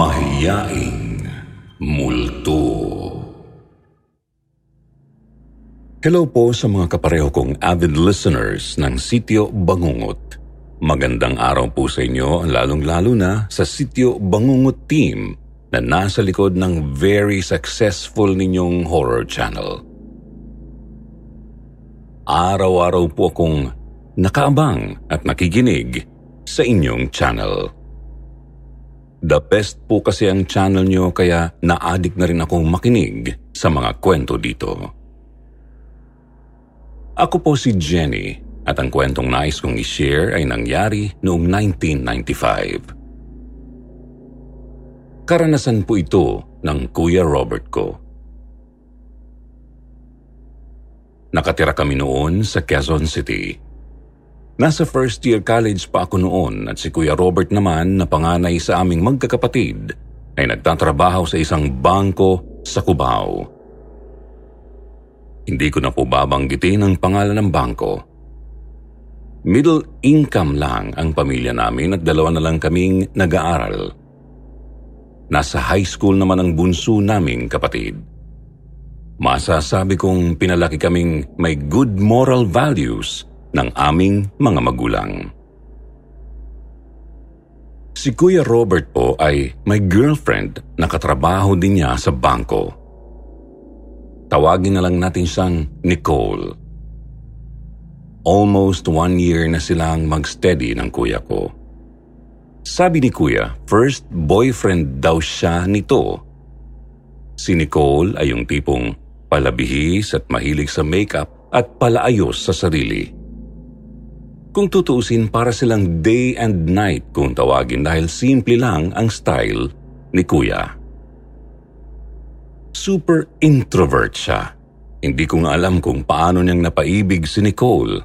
Mahiyaing Multo Hello po sa mga kapareho kong avid listeners ng Sityo Bangungot. Magandang araw po sa inyo, lalong-lalo na sa Sityo Bangungot team na nasa likod ng very successful ninyong horror channel. Araw-araw po akong nakaabang at nakikinig sa inyong channel. The best po kasi ang channel nyo kaya na-addict na rin akong makinig sa mga kwento dito. Ako po si Jenny at ang kwentong nais kong i-share ay nangyari noong 1995. Karanasan po ito ng Kuya Robert ko. Nakatira kami noon sa Quezon City. Nasa first year college pa ako noon at si Kuya Robert naman na panganay sa aming magkakapatid ay nagtatrabaho sa isang bangko sa Cubao. Hindi ko na po babanggitin ang pangalan ng bangko. Middle income lang ang pamilya namin at dalawa na lang kaming nag-aaral. Nasa high school naman ang bunso naming kapatid. Masasabi kong pinalaki kaming may good moral values – ng aming mga magulang. Si Kuya Robert po ay may girlfriend na katrabaho din niya sa bangko. Tawagin na lang natin siyang Nicole. Almost one year na silang mag-steady ng kuya ko. Sabi ni kuya, first boyfriend daw siya nito. Si Nicole ay yung tipong palabihis at mahilig sa makeup at palaayos sa sarili. Kung tutuusin para silang day and night kung tawagin dahil simple lang ang style ni Kuya. Super introvert siya. Hindi ko nga alam kung paano niyang napaibig si Nicole.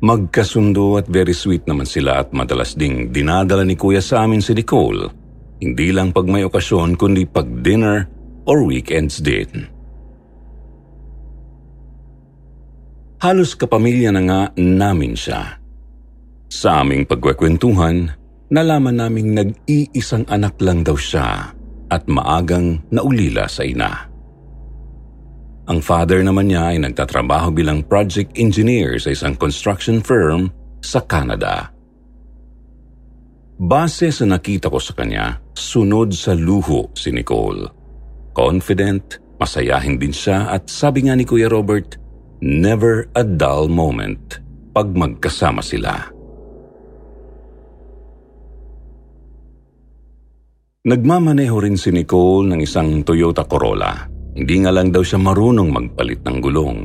Magkasundo at very sweet naman sila at madalas ding dinadala ni Kuya sa amin si Nicole. Hindi lang pag may okasyon kundi pag dinner or weekends din. Halos kapamilya na nga namin siya. Sa aming pagkwekwentuhan, nalaman naming nag-iisang anak lang daw siya at maagang naulila sa ina. Ang father naman niya ay nagtatrabaho bilang project engineer sa isang construction firm sa Canada. Base sa nakita ko sa kanya, sunod sa luho si Nicole. Confident, masayahin din siya at sabi nga ni Kuya Robert, never a dull moment pag magkasama sila. Nagmamaneho rin si Nicole ng isang Toyota Corolla. Hindi nga lang daw siya marunong magpalit ng gulong.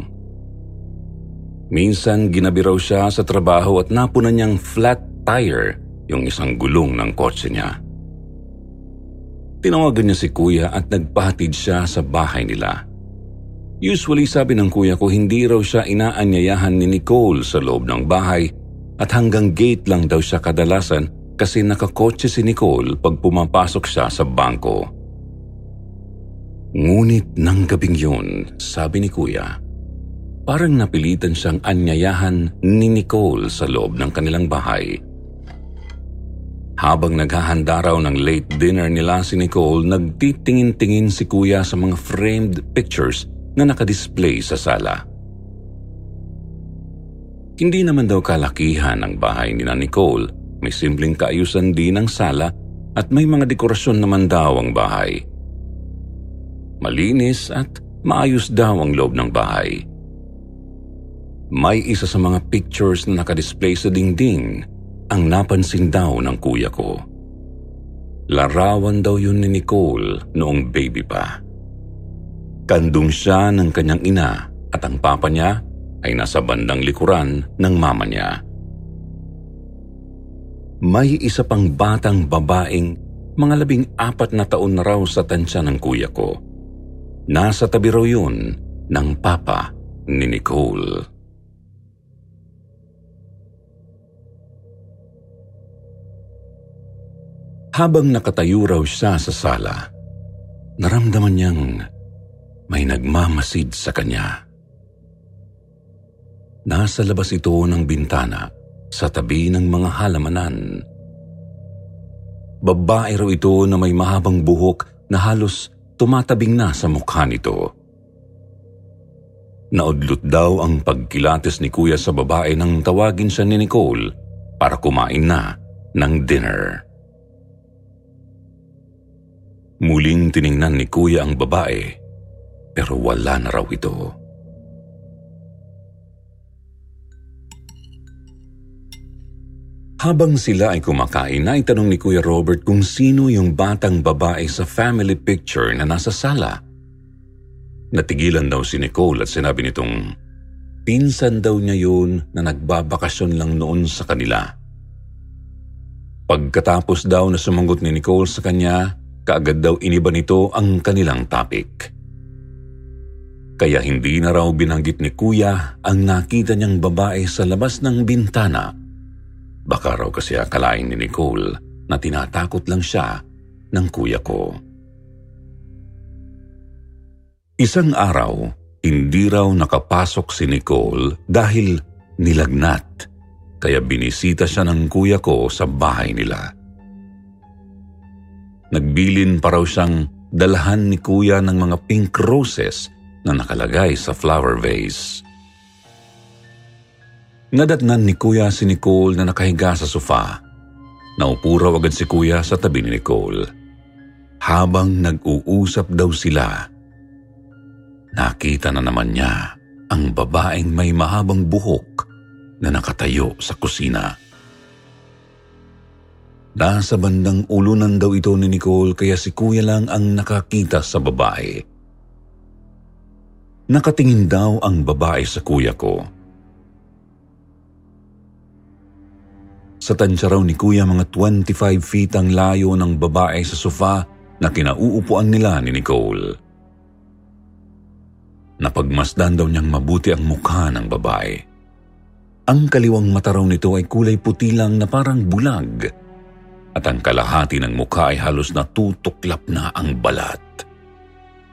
Minsan ginabi raw siya sa trabaho at napunan niyang flat tire yung isang gulong ng kotse niya. Tinawagan niya si kuya at nagpahatid siya sa bahay nila. Usually sabi ng kuya ko hindi raw siya inaanyayahan ni Nicole sa loob ng bahay at hanggang gate lang daw siya kadalasan kasi nakakotse si Nicole pag pumapasok siya sa bangko. Ngunit ng gabing yun, sabi ni Kuya, parang napilitan siyang anyayahan ni Nicole sa loob ng kanilang bahay. Habang naghahanda raw ng late dinner nila si Nicole, nagtitingin-tingin si Kuya sa mga framed pictures na nakadisplay sa sala. Hindi naman daw kalakihan ang bahay ni na Nicole may simpleng kaayusan din ang sala at may mga dekorasyon naman daw ang bahay. Malinis at maayos daw ang loob ng bahay. May isa sa mga pictures na nakadisplay sa dingding ang napansin daw ng kuya ko. larawan daw yun ni Nicole noong baby pa. Kandung siya ng kanyang ina at ang papa niya ay nasa bandang likuran ng mama niya. May isa pang batang babaeng mga labing apat na taon na raw sa tansya ng kuya ko. Nasa tabi raw yun ng papa ni Nicole. Habang nakatayo raw siya sa sala, naramdaman niyang may nagmamasid sa kanya. Nasa labas ito ng bintana sa tabi ng mga halamanan. Babae raw ito na may mahabang buhok na halos tumatabing na sa mukha nito. Naudlot daw ang pagkilates ni kuya sa babae nang tawagin siya ni Nicole para kumain na ng dinner. Muling tiningnan ni kuya ang babae pero wala na raw ito. Habang sila ay kumakain, na itanong ni Kuya Robert kung sino yung batang babae sa family picture na nasa sala. Natigilan daw si Nicole at sinabi nitong, pinsan daw niya yun na nagbabakasyon lang noon sa kanila. Pagkatapos daw na sumagot ni Nicole sa kanya, kaagad daw iniba nito ang kanilang topic. Kaya hindi na raw binanggit ni Kuya ang nakita niyang babae sa labas ng bintana Baka raw kasi akalain ni Nicole na tinatakot lang siya ng kuya ko. Isang araw, hindi raw nakapasok si Nicole dahil nilagnat kaya binisita siya ng kuya ko sa bahay nila. Nagbilin pa raw siyang dalahan ni kuya ng mga pink roses na nakalagay sa flower vase. Nadatnan ni Kuya si Nicole na nakahiga sa sofa. Naupo raw agad si Kuya sa tabi ni Nicole. Habang nag-uusap daw sila, nakita na naman niya ang babaeng may mahabang buhok na nakatayo sa kusina. Nasa bandang ulunan daw ito ni Nicole kaya si Kuya lang ang nakakita sa babae. Nakatingin daw ang babae sa kuya ko Sa tansya raw ni kuya mga 25 feet ang layo ng babae sa sofa na kinauupuan nila ni Nicole. Napagmasdan daw niyang mabuti ang mukha ng babae. Ang kaliwang mata raw nito ay kulay puti lang na parang bulag at ang kalahati ng mukha ay halos natutuklap na ang balat.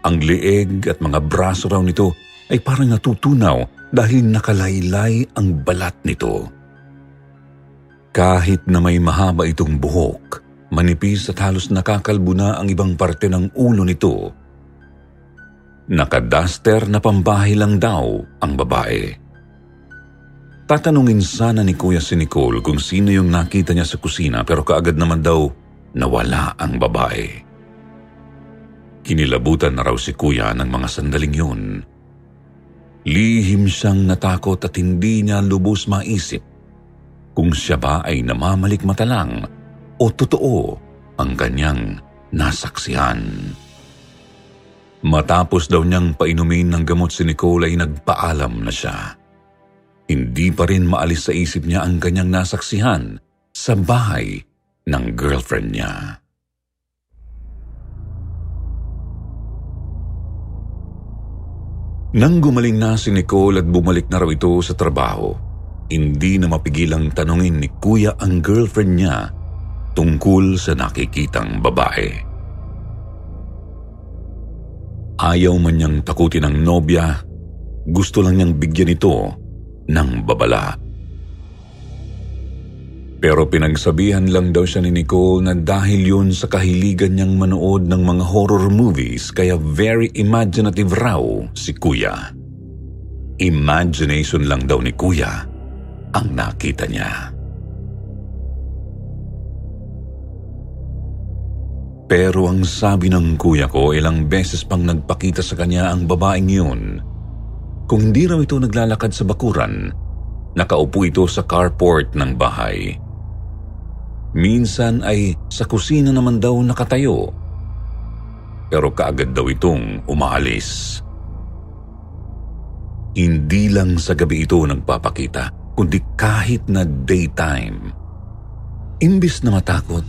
Ang leeg at mga braso raw nito ay parang natutunaw dahil nakalaylay ang balat nito. Kahit na may mahaba itong buhok, manipis at halos nakakalbo na ang ibang parte ng ulo nito. Nakadaster na pambahay lang daw ang babae. Tatanungin sana ni Kuya si Nicole kung sino yung nakita niya sa kusina pero kaagad naman daw nawala ang babae. Kinilabutan na raw si Kuya ng mga sandaling yun. Lihim siyang natakot at hindi niya lubos maisip kung siya ba ay namamalik mata lang o totoo ang kanyang nasaksihan. Matapos daw niyang painumin ng gamot si Nicole ay nagpaalam na siya. Hindi pa rin maalis sa isip niya ang kanyang nasaksihan sa bahay ng girlfriend niya. Nang gumaling na si Nicole at bumalik na raw ito sa trabaho, hindi na mapigilang tanungin ni kuya ang girlfriend niya tungkol sa nakikitang babae. Ayaw man niyang takutin ang nobya, gusto lang niyang bigyan ito ng babala. Pero pinagsabihan lang daw siya ni Nicole na dahil yun sa kahiligan niyang manood ng mga horror movies kaya very imaginative raw si Kuya. Imagination lang daw ni Kuya ang nakita niya. Pero ang sabi ng kuya ko, ilang beses pang nagpakita sa kanya ang babaeng yun. Kung hindi raw ito naglalakad sa bakuran, nakaupo ito sa carport ng bahay. Minsan ay sa kusina naman daw nakatayo. Pero kaagad daw itong umaalis. Hindi lang sa gabi ito nagpapakita, kundi kahit na daytime. Imbis na matakot,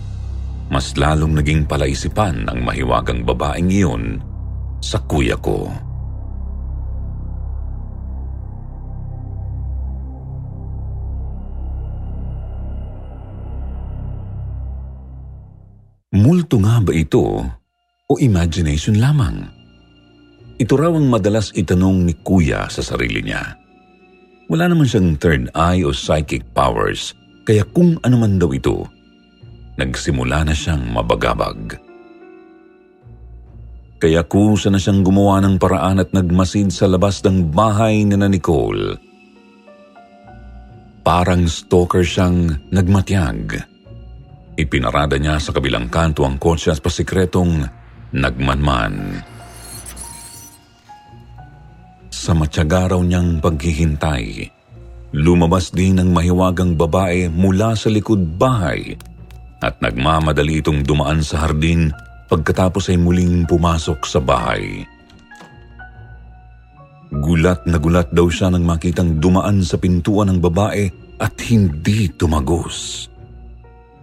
mas lalong naging palaisipan ang mahiwagang babaeng iyon sa kuya ko. Multo nga ba ito o imagination lamang? Ito raw ang madalas itanong ni kuya sa sarili niya. Wala naman siyang third eye o psychic powers, kaya kung ano man daw ito, nagsimula na siyang mabagabag. Kaya kusa na siyang gumawa ng paraan at nagmasid sa labas ng bahay ni na Nicole. Parang stalker siyang nagmatyag Ipinarada niya sa kabilang kanto ang kotse at pasikretong nagmanman. Sa matyaga raw niyang paghihintay, lumabas din ang mahiwagang babae mula sa likod bahay at nagmamadali itong dumaan sa hardin pagkatapos ay muling pumasok sa bahay. Gulat na gulat daw siya nang makitang dumaan sa pintuan ng babae at hindi tumagos.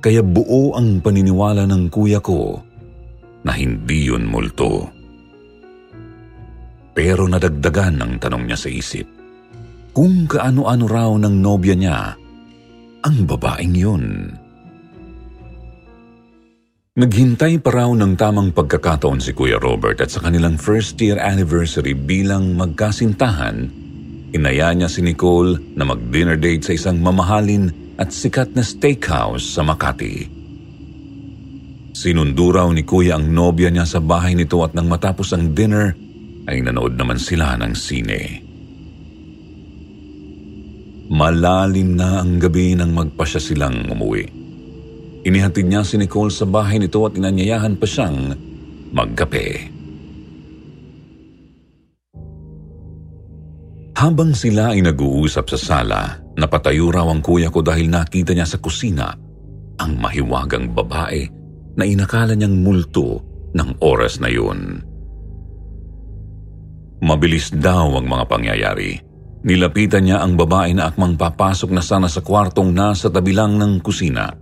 Kaya buo ang paniniwala ng kuya ko na hindi yun multo. Pero nadagdagan ang tanong niya sa isip. Kung kaano-ano raw ng nobya niya ang babaeng yun. Naghintay pa raw ng tamang pagkakataon si Kuya Robert at sa kanilang first year anniversary bilang magkasintahan, inaya niya si Nicole na mag-dinner date sa isang mamahalin at sikat na steakhouse sa Makati. Sinundo raw ni Kuya ang nobya niya sa bahay nito at nang matapos ang dinner, ay nanood naman sila ng sine. Malalim na ang gabi nang magpasya silang umuwi. Inihatid niya si Nicole sa bahay nito at inanyayahan pa siyang magkape. Habang sila ay nag-uusap sa sala, napatayo raw ang kuya ko dahil nakita niya sa kusina ang mahiwagang babae na inakala niyang multo ng oras na yun. Mabilis daw ang mga pangyayari. Nilapitan niya ang babae na akmang papasok na sana sa kwartong nasa tabi lang ng kusina.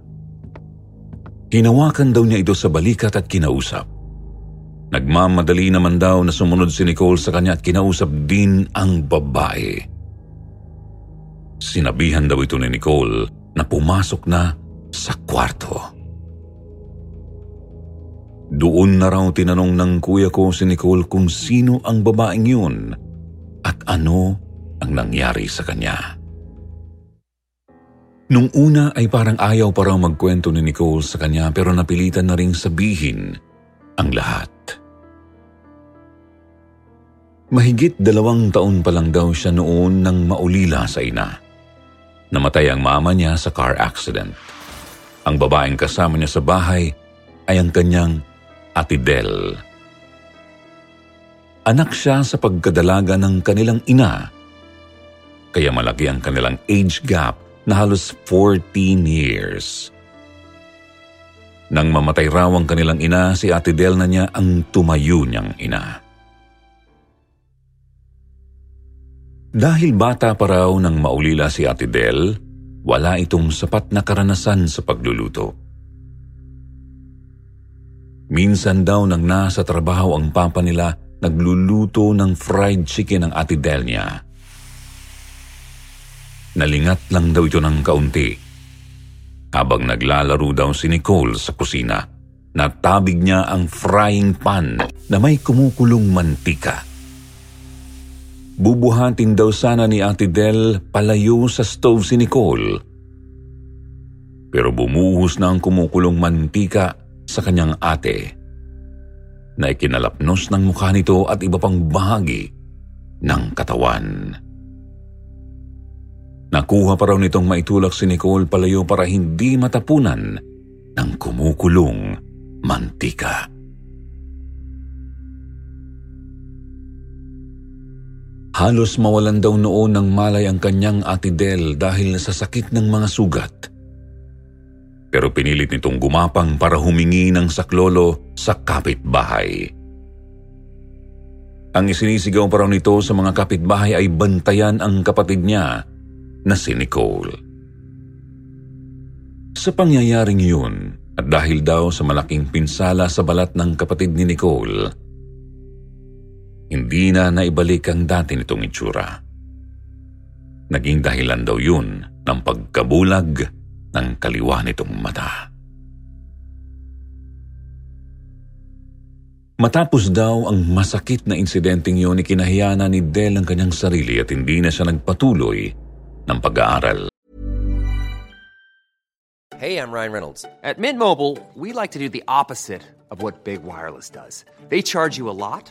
Hinawakan daw niya ito sa balikat at kinausap. Nagmamadali naman daw na sumunod si Nicole sa kanya at kinausap din ang babae. Sinabihan daw ito ni Nicole na pumasok na sa kwarto. Doon na raw tinanong ng kuya ko si Nicole kung sino ang babaeng yun at ano ang nangyari sa kanya. Nung una ay parang ayaw pa raw magkwento ni Nicole sa kanya pero napilitan na ring sabihin ang lahat. Mahigit dalawang taon pa lang daw siya noon nang maulila sa ina. Namatay ang mama niya sa car accident. Ang babaeng kasama niya sa bahay ay ang kanyang ati Del. Anak siya sa pagkadalaga ng kanilang ina, kaya malaki ang kanilang age gap na halos 14 years. Nang mamatay raw ang kanilang ina, si Ate Del na niya ang tumayo niyang ina. Dahil bata pa raw nang maulila si Ate Del, wala itong sapat na karanasan sa pagluluto. Minsan daw nang nasa trabaho ang papa nila, nagluluto ng fried chicken ang Ate Del niya. Nalingat lang daw ito ng kaunti. Habang naglalaro daw si Nicole sa kusina, natabig niya ang frying pan na may kumukulong mantika. Bubuhatin daw sana ni Ate Del palayo sa stove si Nicole. Pero bumuhos na ang kumukulong mantika sa kanyang ate na ikinalapnos ng mukha nito at iba pang bahagi ng katawan. Nakuha pa raw nitong maitulak si Nicole palayo para hindi matapunan ng kumukulong mantika. Halos mawalan daw noon ng malay ang kanyang ati Del dahil sa sakit ng mga sugat. Pero pinilit nitong gumapang para humingi ng saklolo sa kapitbahay. Ang isinisigaw pa raw nito sa mga kapitbahay ay bantayan ang kapatid niya na si Nicole. Sa pangyayaring yun, at dahil daw sa malaking pinsala sa balat ng kapatid ni Nicole, hindi na naibalik ang dati nitong itsura. Naging dahilan daw yun ng pagkabulag ng kaliwa nitong mata. Matapos daw ang masakit na insidenteng yun, ikinahiya na ni Del ang kanyang sarili at hindi na siya nagpatuloy ng pag-aaral. Hey, I'm Ryan Reynolds. At Mint Mobile, we like to do the opposite of what Big Wireless does. They charge you a lot,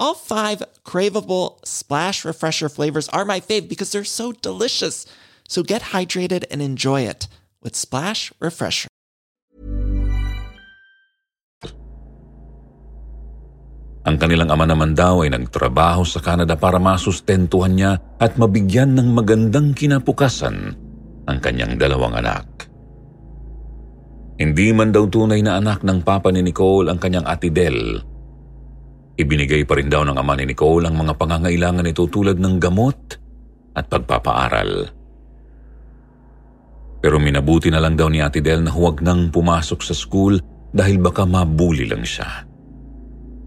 All five craveable Splash Refresher flavors are my fave because they're so delicious. So get hydrated and enjoy it with Splash Refresher. Ang kanilang ama naman daw ay nagtrabaho sa Canada para masustentuhan niya at mabigyan ng magandang kinapukasan ang kanyang dalawang anak. Hindi man daw tunay na anak ng papa ni Nicole ang kanyang ati Del. Ibinigay pa rin daw ng ama ni Nicole ang mga pangangailangan nito tulad ng gamot at pagpapaaral. Pero minabuti na lang daw ni Ate Del na huwag nang pumasok sa school dahil baka mabuli lang siya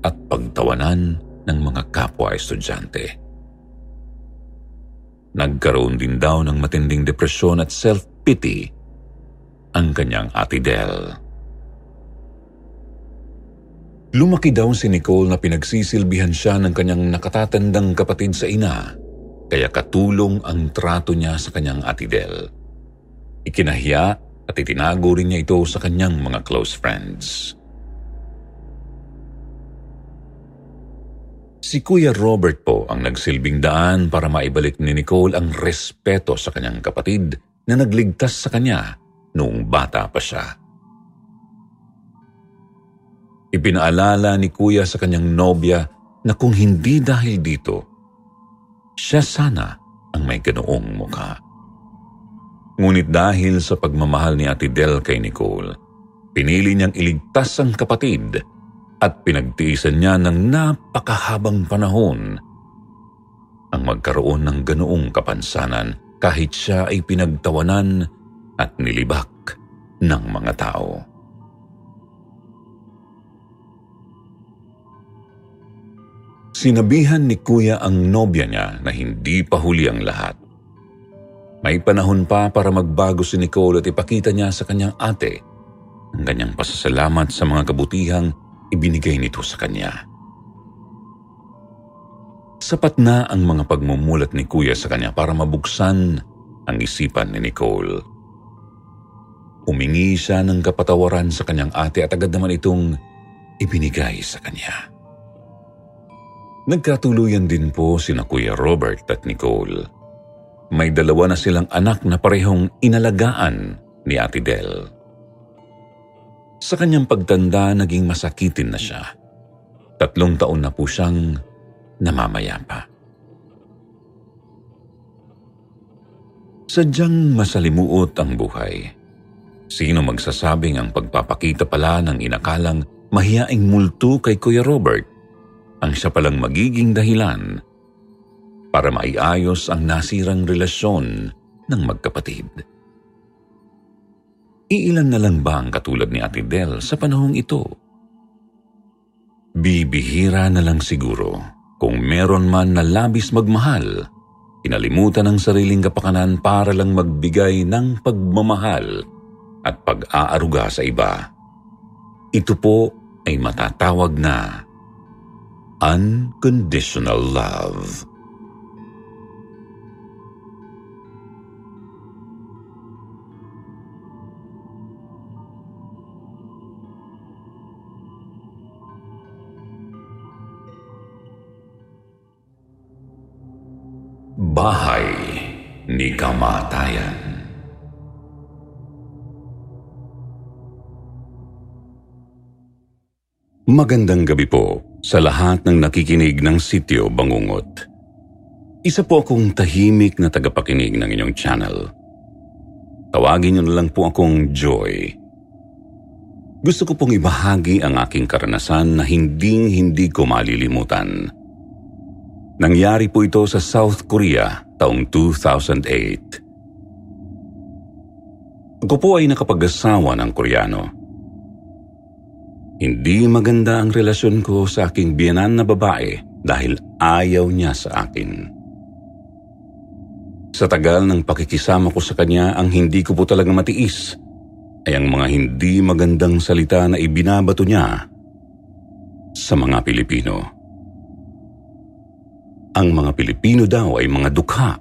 at pagtawanan ng mga kapwa estudyante. Nagkaroon din daw ng matinding depresyon at self-pity ang kanyang ate Del. Lumaki daw si Nicole na pinagsisilbihan siya ng kanyang nakatatandang kapatid sa ina, kaya katulong ang trato niya sa kanyang ate Del. Ikinahiya at itinago rin niya ito sa kanyang mga close friends. Si Kuya Robert po ang nagsilbing daan para maibalik ni Nicole ang respeto sa kanyang kapatid na nagligtas sa kanya noong bata pa siya. Ipinaalala ni Kuya sa kanyang nobya na kung hindi dahil dito, siya sana ang may ganoong mukha. Ngunit dahil sa pagmamahal ni Ate Del kay Nicole, pinili niyang iligtas ang kapatid at pinagtiisan niya ng napakahabang panahon ang magkaroon ng ganoong kapansanan kahit siya ay pinagtawanan at nilibak ng mga tao. Sinabihan ni Kuya ang nobya niya na hindi pa huli ang lahat. May panahon pa para magbago si Nicole at ipakita niya sa kanyang ate ang kanyang pasasalamat sa mga kabutihang ibinigay nito sa kanya. Sapat na ang mga pagmumulat ni Kuya sa kanya para mabuksan ang isipan ni Nicole. Humingi siya ng kapatawaran sa kanyang ate at agad naman itong ibinigay sa kanya. Nagkatuluyan din po sina Kuya Robert at Nicole. May dalawa na silang anak na parehong inalagaan ni Ate Del. Sa kanyang pagtanda, naging masakitin na siya. Tatlong taon na po siyang namamayapa. Sadyang masalimuot ang buhay. Sino magsasabing ang pagpapakita pala ng inakalang mahiyaing multo kay Kuya Robert ang siya palang magiging dahilan para maiayos ang nasirang relasyon ng magkapatid. Iilan na lang ba ang katulad ni Ate Del sa panahong ito? Bibihira na lang siguro kung meron man na labis magmahal inalimutan ang sariling kapakanan para lang magbigay ng pagmamahal at pag-aaruga sa iba. Ito po ay matatawag na unconditional love. Bahay ni Kamatayan Magandang gabi po sa lahat ng nakikinig ng Sityo Bangungot. Isa po akong tahimik na tagapakinig ng inyong channel. Tawagin niyo na lang po akong Joy. Gusto ko pong ibahagi ang aking karanasan na hinding-hindi ko malilimutan. Nangyari po ito sa South Korea taong 2008. Ako po ay nakapag-asawa ng Koreano. Hindi maganda ang relasyon ko sa aking biyanan na babae dahil ayaw niya sa akin. Sa tagal ng pakikisama ko sa kanya, ang hindi ko po talaga matiis ay ang mga hindi magandang salita na ibinabato niya sa mga Pilipino. Ang mga Pilipino daw ay mga dukha.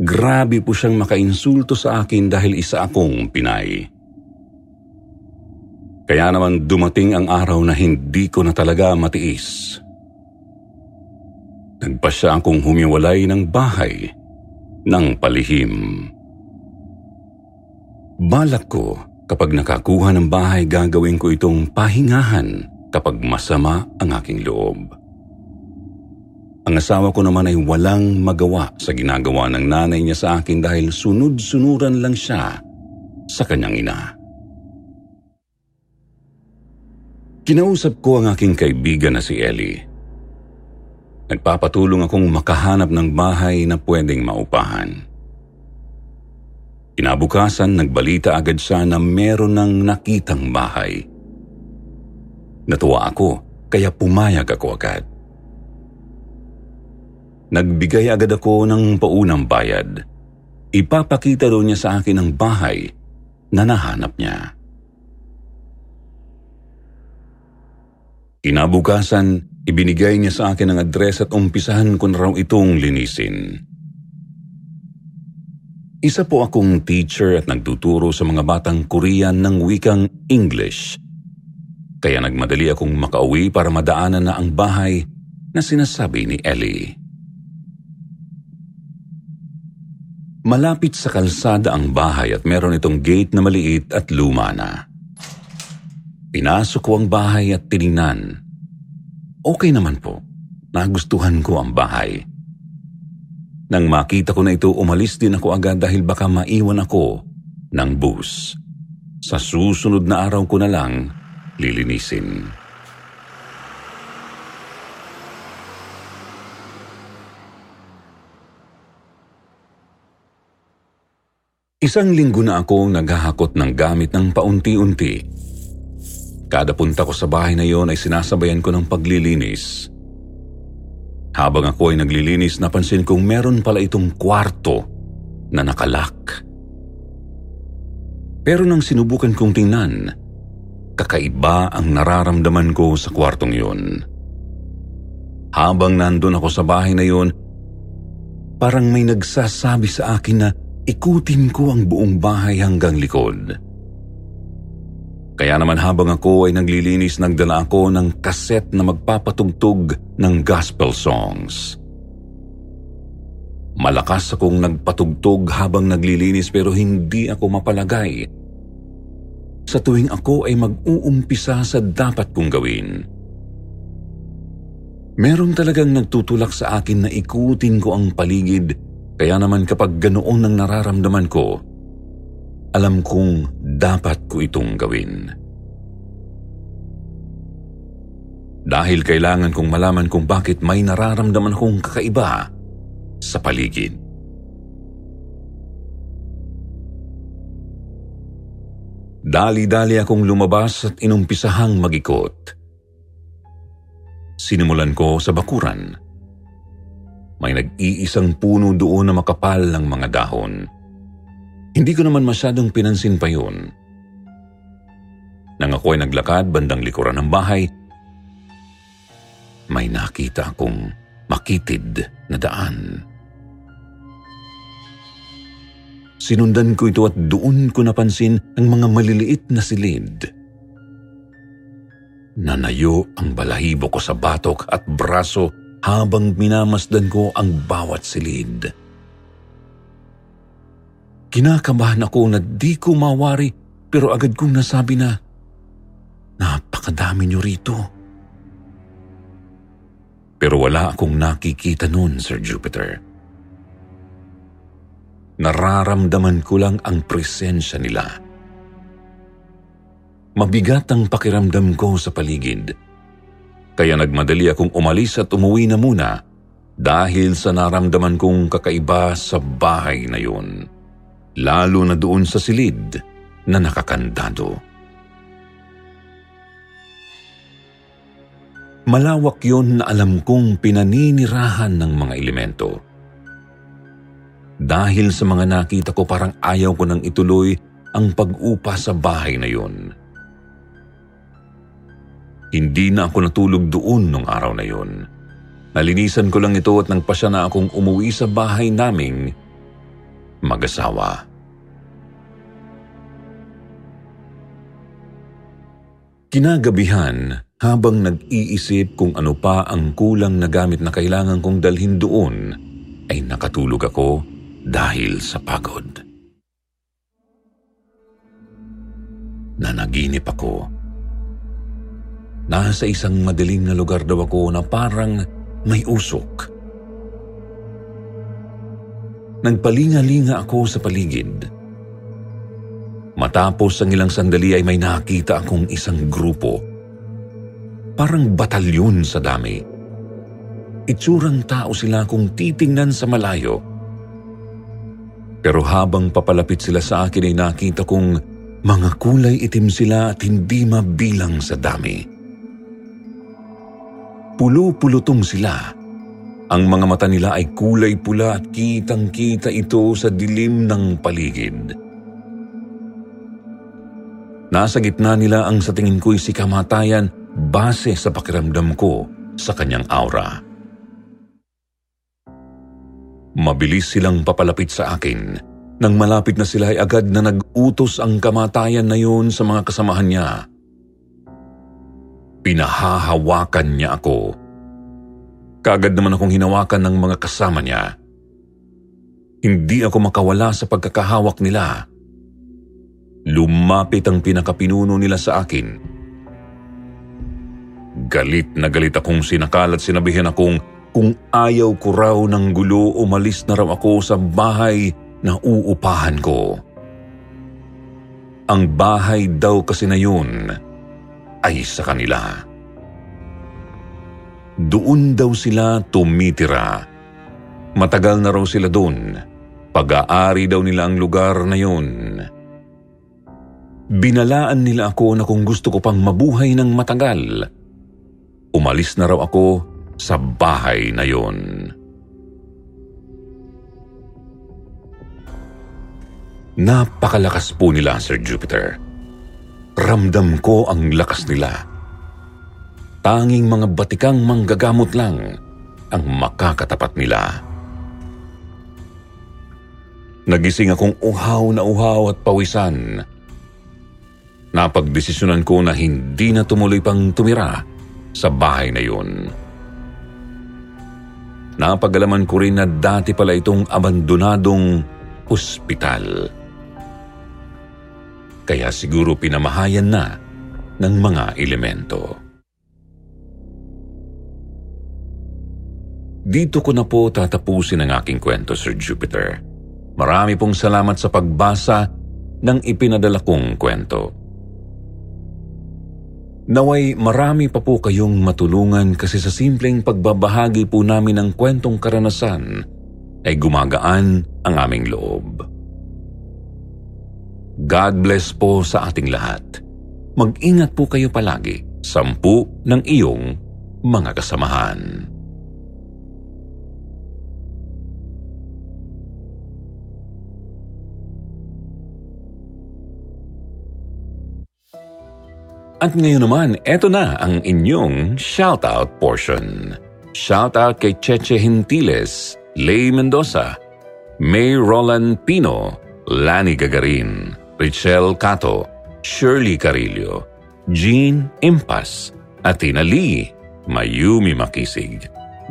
Grabe po siyang makainsulto sa akin dahil isa akong Pinay. Kaya naman dumating ang araw na hindi ko na talaga matiis. Nagpasya akong humiwalay ng bahay ng palihim. Balak ko kapag nakakuha ng bahay gagawin ko itong pahingahan kapag masama ang aking loob. Ang asawa ko naman ay walang magawa sa ginagawa ng nanay niya sa akin dahil sunod-sunuran lang siya sa kanyang ina. Kinausap ko ang aking kaibigan na si Ellie. Nagpapatulong akong makahanap ng bahay na pwedeng maupahan. Kinabukasan, nagbalita agad siya na meron ng nakitang bahay. Natuwa ako, kaya pumayag ako agad. Nagbigay agad ako ng paunang bayad. Ipapakita daw niya sa akin ang bahay na nahanap niya. Kinabukasan, ibinigay niya sa akin ang address at umpisahan ko na raw itong linisin. Isa po akong teacher at nagtuturo sa mga batang Korean ng wikang English. Kaya nagmadali akong makauwi para madaanan na ang bahay na sinasabi ni Ellie. Malapit sa kalsada ang bahay at meron itong gate na maliit at luma na. Pinasok ko ang bahay at tiningnan. Okay naman po. Nagustuhan ko ang bahay. Nang makita ko na ito, umalis din ako agad dahil baka maiwan ako ng bus. Sa susunod na araw ko na lang lilinisin. Isang linggo na akong naghahakot ng gamit ng paunti-unti Kada punta ko sa bahay na yon ay sinasabayan ko ng paglilinis. Habang ako ay naglilinis, napansin kong meron pala itong kwarto na nakalak. Pero nang sinubukan kong tingnan, kakaiba ang nararamdaman ko sa kwartong yun. Habang nandun ako sa bahay na yon, parang may nagsasabi sa akin na ikutin ko ang buong bahay hanggang likod. Kaya naman habang ako ay naglilinis, nagdala ako ng kaset na magpapatugtog ng gospel songs. Malakas akong nagpatugtog habang naglilinis pero hindi ako mapalagay. Sa tuwing ako ay mag-uumpisa sa dapat kong gawin. Meron talagang nagtutulak sa akin na ikutin ko ang paligid kaya naman kapag ganoon ang nararamdaman ko, alam kong dapat ko itong gawin. Dahil kailangan kong malaman kung bakit may nararamdaman akong kakaiba sa paligid. Dali-dali akong lumabas at inumpisahang magikot. Sinimulan ko sa bakuran. May nag-iisang puno doon na makapal ng mga dahon. Hindi ko naman masyadong pinansin pa yun. Nang ako ay naglakad bandang likuran ng bahay, may nakita akong makitid na daan. Sinundan ko ito at doon ko napansin ang mga maliliit na silid. Nanayo ang balahibo ko sa batok at braso habang minamasdan ko ang bawat silid. Kinakabahan ako na di ko mawari pero agad kong nasabi na, Napakadami niyo rito. Pero wala akong nakikita noon, Sir Jupiter. Nararamdaman ko lang ang presensya nila. Mabigat ang pakiramdam ko sa paligid. Kaya nagmadali akong umalis at umuwi na muna dahil sa naramdaman kong kakaiba sa bahay na yun. Lalo na doon sa silid na nakakandado. Malawak yon na alam kong pinaninirahan ng mga elemento. Dahil sa mga nakita ko parang ayaw ko nang ituloy ang pag-upa sa bahay na yun. Hindi na ako natulog doon nung araw na yun. Nalinisan ko lang ito at nang pasya na akong umuwi sa bahay naming mag-asawa. Kinagabihan, habang nag-iisip kung ano pa ang kulang na gamit na kailangan kong dalhin doon, ay nakatulog ako dahil sa pagod. Nanaginip ako. Nasa isang madilim na lugar daw ako na parang may usok. Nagpalinga-linga ako sa paligid. Matapos ang ilang sandali ay may nakita akong isang grupo Parang batalyon sa dami. Itsurang tao sila kung titingnan sa malayo. Pero habang papalapit sila sa akin ay nakita kong mga kulay itim sila at hindi mabilang sa dami. Pulo-pulutong sila. Ang mga mata nila ay kulay pula at kitang-kita ito sa dilim ng paligid. Nasa gitna nila ang sa tingin ko'y si kamatayan base sa pakiramdam ko sa kanyang aura. Mabilis silang papalapit sa akin. Nang malapit na sila ay agad na nag-utos ang kamatayan na yun sa mga kasamahan niya. Pinahahawakan niya ako. Kaagad naman akong hinawakan ng mga kasama niya. Hindi ako makawala sa pagkakahawak nila. Lumapit ang pinakapinuno nila sa akin Galit na galit akong sinakal at sinabihan akong kung ayaw ko raw ng gulo, umalis na raw ako sa bahay na uupahan ko. Ang bahay daw kasi na yun ay sa kanila. Doon daw sila tumitira. Matagal na raw sila doon. Pag-aari daw nila ang lugar na yun. Binalaan nila ako na kung gusto ko pang mabuhay ng matagal, umalis na raw ako sa bahay na yon. Napakalakas po nila, Sir Jupiter. Ramdam ko ang lakas nila. Tanging mga batikang manggagamot lang ang makakatapat nila. Nagising akong uhaw na uhaw at pawisan. Napagdesisyonan ko na hindi na tumuloy pang tumira sa bahay na yun. Napagalaman ko rin na dati pala itong abandonadong ospital. Kaya siguro pinamahayan na ng mga elemento. Dito ko na po tatapusin ang aking kwento, Sir Jupiter. Marami pong salamat sa pagbasa ng ipinadala kong kwento. Naway marami pa po kayong matulungan kasi sa simpleng pagbabahagi po namin ng kwentong karanasan ay gumagaan ang aming loob. God bless po sa ating lahat. Mag-ingat po kayo palagi. Sampu ng iyong mga kasamahan. At ngayon naman, eto na ang inyong shoutout portion. Shoutout kay Cheche Hintiles, Lay Mendoza, May Roland Pino, Lani Gagarin, Richelle Cato, Shirley Carillo, Jean Impas, Athena Lee, Mayumi Makisig,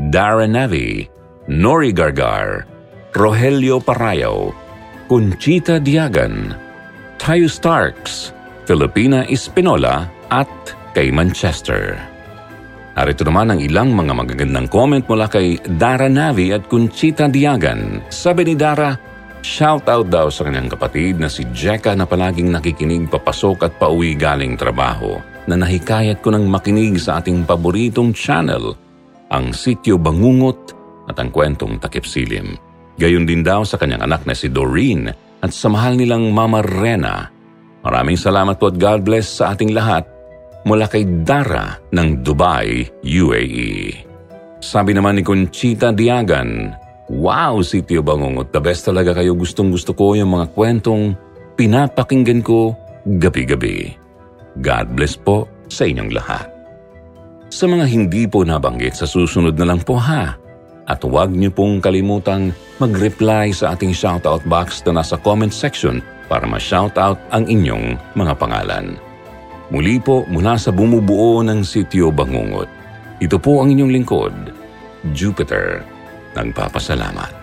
Dara Navi, Nori Gargar, Rogelio Parayaw, Conchita Diagan, Tayo Starks, Filipina Espinola at kay Manchester. Arito naman ang ilang mga magagandang comment mula kay Dara Navi at Conchita Diagan. Sabi ni Dara, shout out daw sa kanyang kapatid na si Jeka na palaging nakikinig papasok at pauwi galing trabaho na nahikayat ko ng makinig sa ating paboritong channel, ang Sityo Bangungot at ang kwentong Takip Silim. Gayon din daw sa kanyang anak na si Doreen at sa mahal nilang Mama Rena. Maraming salamat po at God bless sa ating lahat mula kay Dara ng Dubai, UAE. Sabi naman ni Conchita Diagan, Wow, Sitio Bangungot, the best talaga kayo. Gustong gusto ko yung mga kwentong pinapakinggan ko gabi-gabi. God bless po sa inyong lahat. Sa mga hindi po nabanggit sa susunod na lang po ha. At huwag niyo pong kalimutang mag-reply sa ating shoutout box na nasa comment section para ma-shoutout ang inyong mga pangalan. Muli po mula sa bumubuo ng sitio Bangungot. Ito po ang inyong lingkod, Jupiter. Nagpapasalamat.